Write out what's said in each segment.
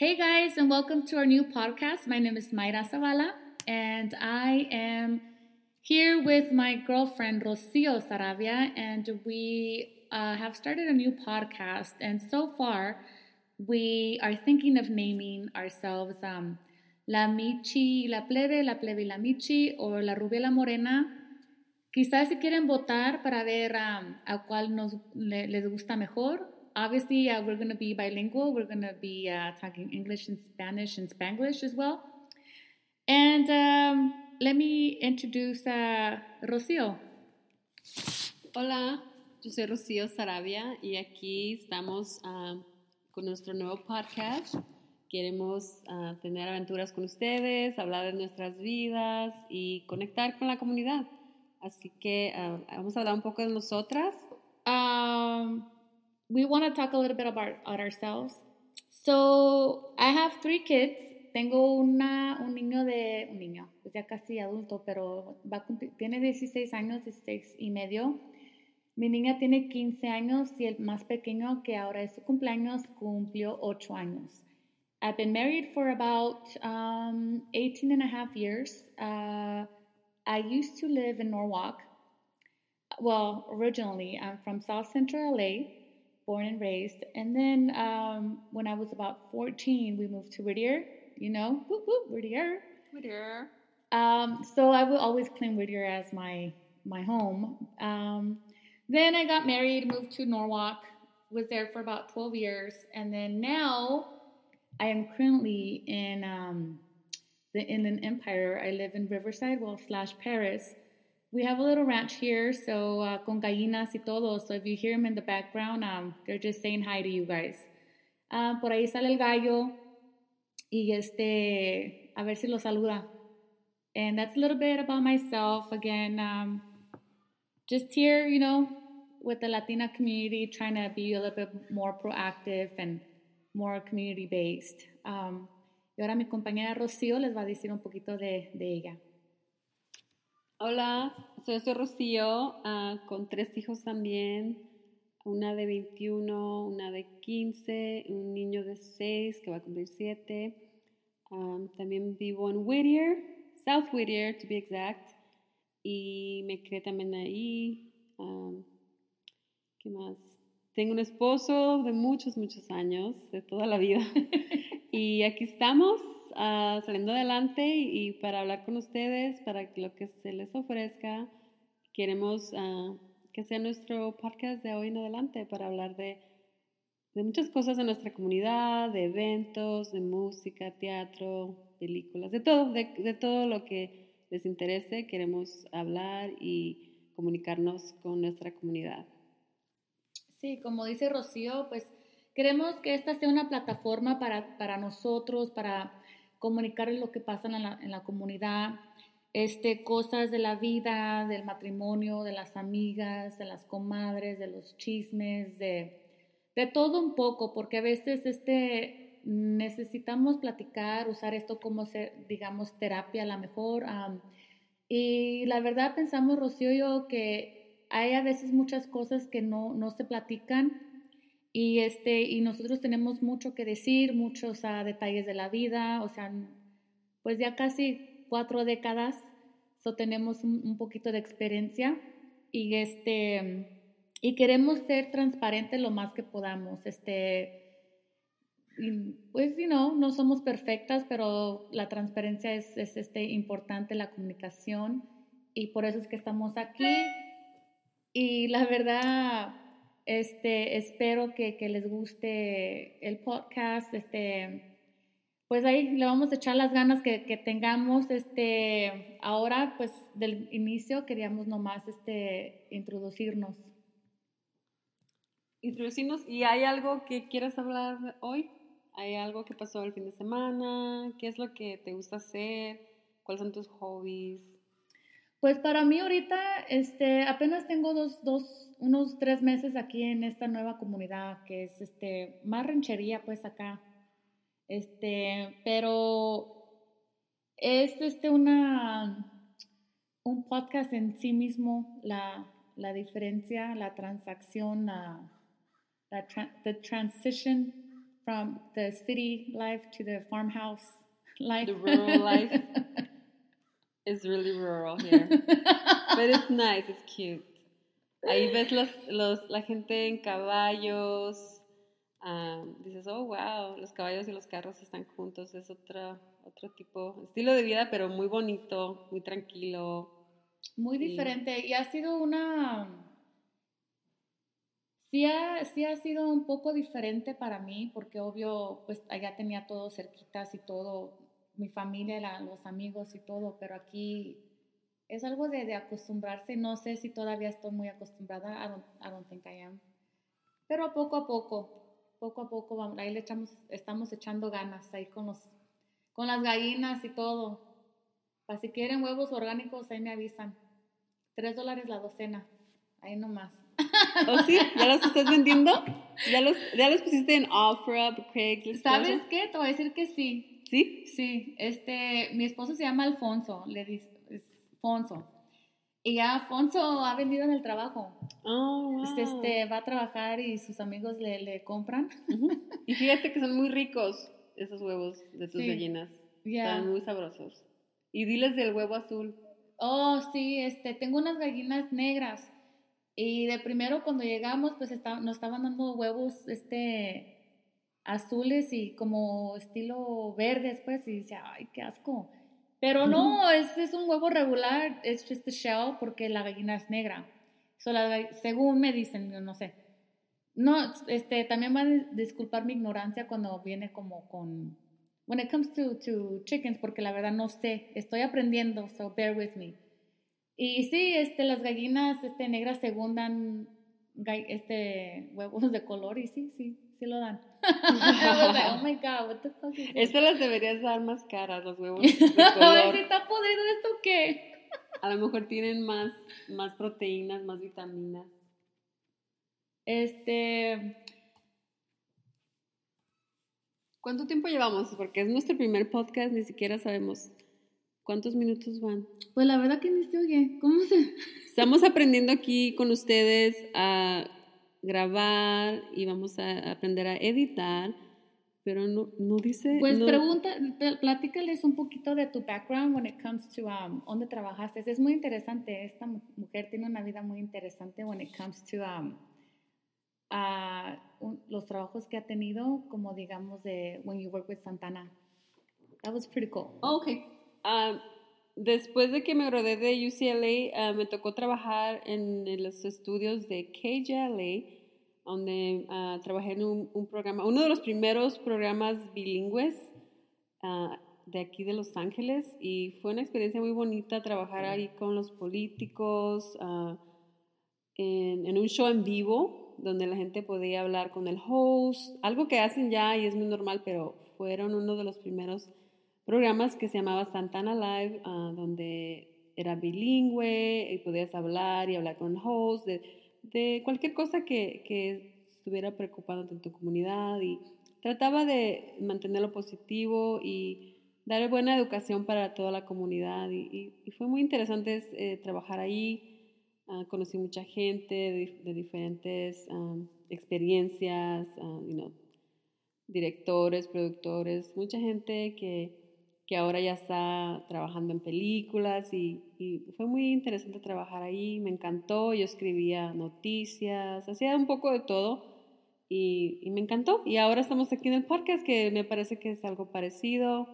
Hey guys, and welcome to our new podcast. My name is Mayra Zavala, and I am here with my girlfriend Rocio Saravia, and we uh, have started a new podcast. And so far, we are thinking of naming ourselves um, La Michi La Plebe, La Plebe La Michi, or La Rubia La Morena. Quizás si quieren votar para ver um, a cuál nos le, les gusta mejor. Obviously, uh, we're going to be bilingual. We're going to be uh, talking English and Spanish and Spanglish as well. And um, let me introduce uh, Rocío. Hola, yo soy Rocío Sarabia y aquí estamos uh, con nuestro nuevo podcast. Queremos uh, tener aventuras con ustedes, hablar de nuestras vidas y conectar con la comunidad. Así que uh, vamos a hablar un poco de nosotras. Um, we want to talk a little bit about, about ourselves. So, I have three kids. Tengo una, un niño de, un niño, ya casi adulto, pero va a cumplir, tiene 16 años, 16 y medio. Mi niña tiene 15 años y el más pequeño, que ahora es su cumpleaños, cumplió 8 años. I've been married for about um, 18 and a half years. Uh, I used to live in Norwalk. Well, originally, I'm from South Central LA, born and raised. And then um, when I was about 14, we moved to Whittier, you know, whoop, whoop, Whittier. Whittier. Um, so I will always claim Whittier as my, my home. Um, then I got married, moved to Norwalk, was there for about 12 years. And then now I am currently in um, the Inland Empire. I live in Riverside, well, slash Paris. We have a little ranch here, so uh, con gallinas y todo. So if you hear them in the background, um, they're just saying hi to you guys. Uh, por ahí sale el gallo y este, a ver si lo saluda. And that's a little bit about myself. Again, um, just here, you know, with the Latina community, trying to be a little bit more proactive and more community based. Um, y ahora mi compañera Rocío les va a decir un poquito de, de ella. Hola, soy, soy Rocío, uh, con tres hijos también, una de 21, una de 15, un niño de 6 que va a cumplir 7. Um, también vivo en Whittier, South Whittier to be exact, y me crié también ahí. Um, ¿Qué más? Tengo un esposo de muchos, muchos años, de toda la vida. y aquí estamos uh, saliendo adelante y, para hablar con ustedes, para lo que se les ofrezca. Queremos uh, que sea nuestro podcast de hoy en adelante para hablar de, de muchas cosas de nuestra comunidad, de eventos, de música, teatro, películas, de todo, de, de todo lo que les interese. Queremos hablar y comunicarnos con nuestra comunidad. Sí, como dice Rocío, pues queremos que esta sea una plataforma para, para nosotros, para comunicar lo que pasa en la, en la, comunidad, este, cosas de la vida, del matrimonio, de las amigas, de las comadres, de los chismes, de, de todo un poco, porque a veces este, necesitamos platicar, usar esto como, ser, digamos, terapia a la mejor. Y la verdad pensamos, Rocío y yo, que hay a veces muchas cosas que no, no se platican y, este, y nosotros tenemos mucho que decir, muchos uh, detalles de la vida, o sea, pues ya casi cuatro décadas, so tenemos un, un, poquito de experiencia y, este, y queremos ser transparentes lo más que podamos. Este, y, pues, you know, no somos perfectas, pero la transparencia es, es este, importante, la comunicación, y por eso es que estamos aquí. Y la verdad, este, espero que, les guste el podcast. Este, pues ahí le vamos a echar las ganas que, que, tengamos. Este, ahora, pues del inicio queríamos nomás este, introducirnos. Introducirnos. ¿Y hay algo que quieras hablar hoy? ¿Hay algo que pasó el fin de semana? ¿Qué es lo que te gusta hacer? ¿Cuáles son tus hobbies? Pues para mí ahorita, este, apenas tengo dos, dos, unos tres meses aquí en esta nueva comunidad, que es este, más ranchería pues acá. Este, pero es este una, un podcast en sí mismo, la, la diferencia, la transacción, la, la tra the transition from the city life to the farmhouse life. The rural life is really rural here. But it's nice, it's cute. Ahí ves los, los, la gente en caballos. um, dices, oh, wow, los caballos y los carros están juntos. Es otro, otro tipo, estilo de vida, pero muy bonito, muy tranquilo. Muy Sí. diferente. Y ha sido una... Sí ha, sí ha sido un poco diferente para mí, porque obvio, pues allá tenía todo cerquitas y todo, mi familia, la- los amigos y todo, pero aquí es algo de, de acostumbrarse. No sé si todavía estoy muy acostumbrada. Think I am. Pero poco a poco, poco a poco, vamos, ahí le echamos, estamos echando ganas ahí con los, con las gallinas y todo. Para si quieren huevos orgánicos, ahí me avisan. Tres dólares la docena. Ahí nomás. ¿Oh, sí? ¿Ya los estás vendiendo? ¿Ya los, ya los pusiste en OfferUp, Craigslist? ¿Sabes qué? Te voy a decir que sí. ¿Sí? Sí, este, mi esposo se llama Alfonso, le dice, Alfonso. Y ya Alfonso ha vendido en el trabajo. Oh, wow. Este, este, va a trabajar y sus amigos le, le compran. Y fíjate que son muy ricos esos huevos de tus Sí. gallinas. Están muy sabrosos. Y diles del huevo azul. Oh, sí, este, tengo unas gallinas negras. Y de primero cuando llegamos, pues está- nos estaban dando huevos, este, azules y como estilo verdes, pues, y decía, ay, qué asco. Pero no, es, es un huevo regular, es just a shell porque la gallina es negra. So, la según me dicen, yo no sé. No, este, también van a disculpar mi ignorancia cuando viene como con, when it comes to, to chickens, porque la verdad no sé, estoy aprendiendo, so bear with me. Y sí, este, las gallinas este, negras según dan gall- este, huevos de color y sí, sí, sí lo dan. Like, oh my God, what the fuck is? Estas las deberías dar más caras, los huevos Ay, color. ¿sí ¿Está podrido esto o qué? A lo mejor tienen más, más proteínas, más vitaminas. Este, ¿Cuánto tiempo llevamos? Porque es nuestro primer podcast, ni siquiera sabemos cuántos minutos van. pues la verdad que ni se oye. ¿Cómo se...? Estamos aprendiendo aquí con ustedes a grabar y vamos a aprender a editar, pero no, no dice... Pues no- pregunta, pl- platícales un poquito de tu background when it comes to um, dónde trabajaste. Es muy interesante. Esta mu- mujer tiene una vida muy interesante when it comes to um, un- los trabajos que ha tenido, como digamos de when you work with Santana. That was pretty cool. Oh, ok. Ah, después de que me gradué de UCLA, ah, me tocó trabajar en, en los estudios de KJLA, donde ah, trabajé en un, un programa, uno de los primeros programas bilingües ah, de aquí de Los Ángeles, y fue una experiencia muy bonita trabajar ahí con los políticos, en, en un show en vivo, donde la gente podía hablar con el host, algo que hacen ya y es muy normal, pero fueron uno de los primeros programas que se llamaba Santana Live, ah, donde era bilingüe y podías hablar y hablar con host de, cualquier cosa que, estuviera preocupándote en tu comunidad y trataba de mantenerlo positivo y dar buena educación para toda la comunidad y, fue muy interesante eh, trabajar ahí. Ah, conocí mucha gente de, diferentes um, experiencias, ah, you know, directores, productores, mucha gente que, que ahora ya está trabajando en películas y, y fue muy interesante trabajar ahí, me encantó, yo escribía noticias, hacía un poco de todo y, y me encantó. Y ahora estamos aquí en el podcast que me parece que es algo parecido,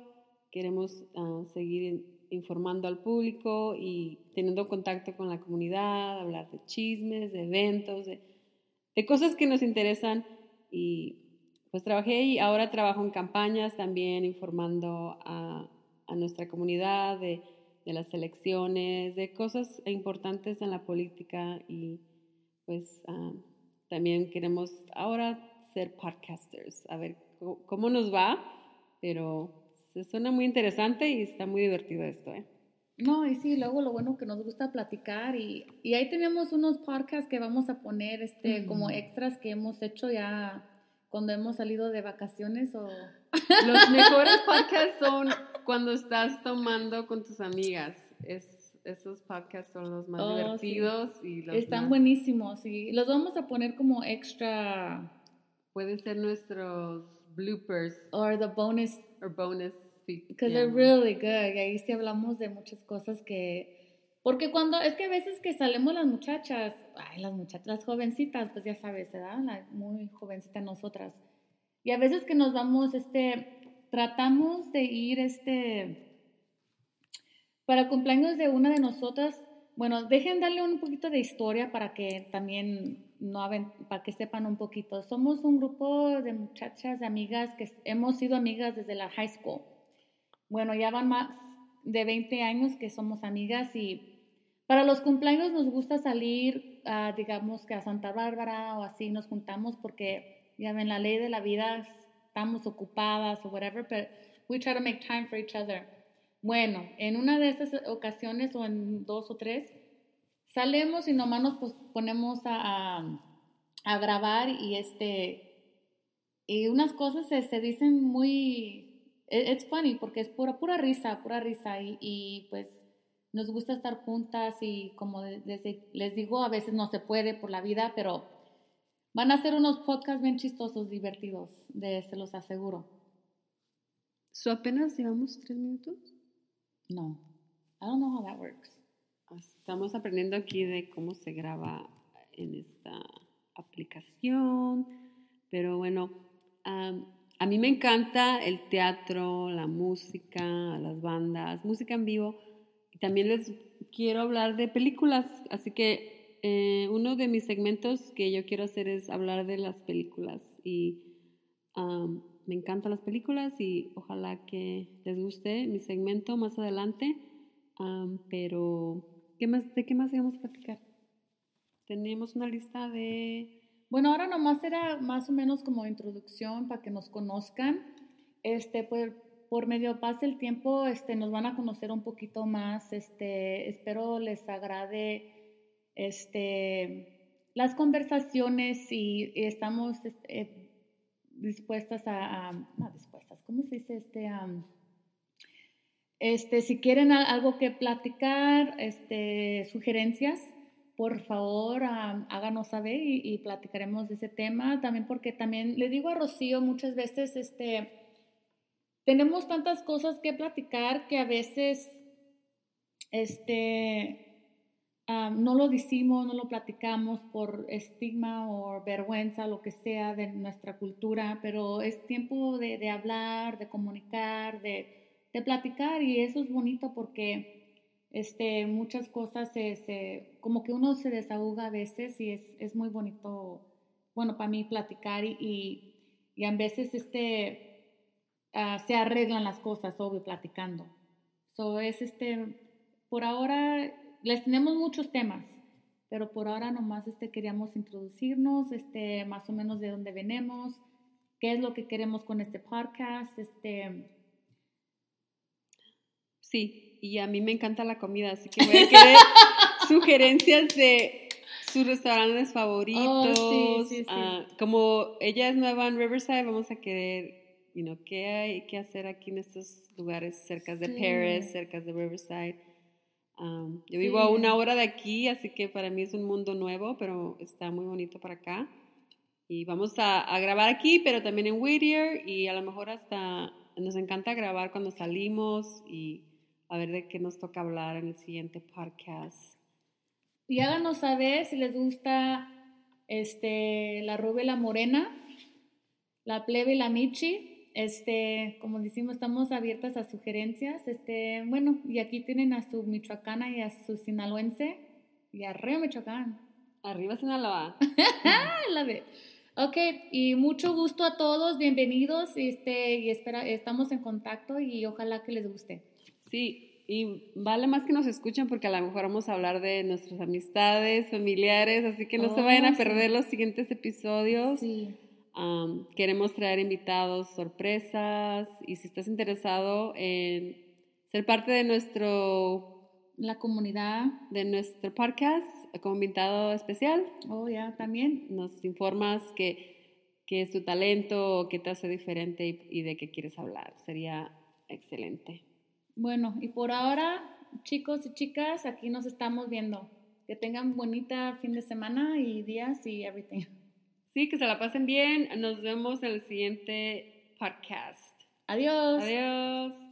queremos ah, seguir in- informando al público y teniendo contacto con la comunidad, hablar de chismes, de eventos, de, de cosas que nos interesan y pues trabajé y ahora trabajo en campañas también informando a, a nuestra comunidad de, de las elecciones, de cosas importantes en la política y pues ah, también queremos ahora ser podcasters, a ver cómo, nos va, pero se suena muy interesante y está muy divertido esto. ¿eh? No, y sí, luego lo bueno que nos gusta platicar y, y ahí tenemos unos podcasts que vamos a poner este, como Mm. extras que hemos hecho ya cuando hemos salido de vacaciones o... Los mejores podcasts son cuando estás tomando con tus amigas. Es, esos podcasts son los más Oh, divertidos y los Están más- buenísimos y los vamos a poner como extra... Pueden ser nuestros bloopers or the bonus or bonus because they're really good. Y ahí sí hablamos de muchas cosas que porque cuando es que a veces que salemos las muchachas, ay, las muchachas, las jovencitas, pues ya sabes, ¿verdad? La, muy jovencita nosotras. Y a veces que nos vamos este tratamos de ir este para cumpleaños de una de nosotras bueno, dejen darle un poquito de historia para que también no para que sepan un poquito. Somos un grupo de muchachas, de amigas que hemos sido amigas desde la high school. Bueno, ya van más de 20 años que somos amigas y para los cumpleaños nos gusta salir, digamos que a Santa Bárbara o así nos juntamos porque ya ven la ley de la vida, estamos ocupadas o whatever, pero we try to make time for each other. Bueno, en una de esas ocasiones o en dos o tres, salemos y nomás nos ponemos a, a, grabar y este, y unas cosas se, dicen muy, e, it's funny porque es pura, pura risa, pura risa y pues nos gusta estar juntas y como les digo, a veces no se puede por la vida, pero van a ser unos podcasts bien chistosos, divertidos, de, se los aseguro. ¿So apenas llevamos tres minutos? No. I don't know how that works. Estamos aprendiendo aquí de cómo se graba en esta aplicación, pero bueno, a mí me encanta el teatro, la música, las bandas, música en vivo. También les quiero hablar de películas, así que eh, uno de mis segmentos que yo quiero hacer es hablar de las películas. Y me encantan las películas y ojalá que les guste mi segmento más adelante. pero, ¿qué más, ¿de qué más íbamos a platicar? Teníamos una lista de... Bueno, ahora nomás era más o menos como introducción para que nos conozcan. Este, por, por medio pase el tiempo, este, nos van a conocer un poquito más. Este, espero les agrade este, las conversaciones y, estamos este, dispuestas a, no dispuestas, ¿cómo se dice? Este, este, si quieren algo que platicar, este, sugerencias, por favor háganos saber y, platicaremos de ese tema. También porque también le digo a Rocío muchas veces, este, tenemos tantas cosas que platicar que a veces, este, no lo decimos, no lo platicamos por estigma o vergüenza, lo que sea de nuestra cultura, pero es tiempo de, hablar, de comunicar, de, de, platicar y eso es bonito porque este, muchas cosas se, como que uno se desahoga a veces y es, es muy bonito, bueno, para mí platicar y, y, a veces este, ah, se arreglan las cosas, obvio, platicando. So es este, por ahora les tenemos muchos temas, pero por ahora nomás este, queríamos introducirnos, este, más o menos de dónde venimos, qué es lo que queremos con este podcast. Este... Sí, y a mí me encanta la comida, así que voy a querer sugerencias de sus restaurantes favoritos. Oh, ah, como ella es nueva en Riverside, vamos a querer, you know, qué hay que hacer aquí en estos lugares cerca de Paris, cerca de Riverside yo vivo a una hora de aquí, así que para mí es un mundo nuevo, pero está muy bonito para acá. Y vamos a, grabar aquí, pero también en Whittier y a lo mejor hasta nos encanta grabar cuando salimos y a ver de qué nos toca hablar en el siguiente podcast. Y háganos saber si les gusta este, la rubia la morena, la plebe y la michi este, como decimos, estamos abiertas a sugerencias. Este, bueno, y aquí tienen a su michoacana y a su sinaloense. Y arriba Michoacán. Arriba Sinaloa. La de. Ok, y mucho gusto a todos, bienvenidos. Este, y espera, estamos en contacto y ojalá que les guste. Sí, y vale más que nos escuchen porque a lo mejor vamos a hablar de nuestras amistades, familiares, así que no se vayan a oh, perder los siguientes episodios. Sí queremos traer invitados, sorpresas y si estás interesado en ser parte de nuestro... La comunidad. De nuestro podcast como invitado especial. Oh, ya, también. Nos informas que, que es tu talento, qué te hace diferente y, y de qué quieres hablar. Sería excelente. Bueno, y por ahora, chicos y chicas, aquí nos estamos viendo. Que tengan bonita fin de semana y días y everything. Sí, que se la pasen bien. Nos vemos en el siguiente podcast. Adiós. Adiós.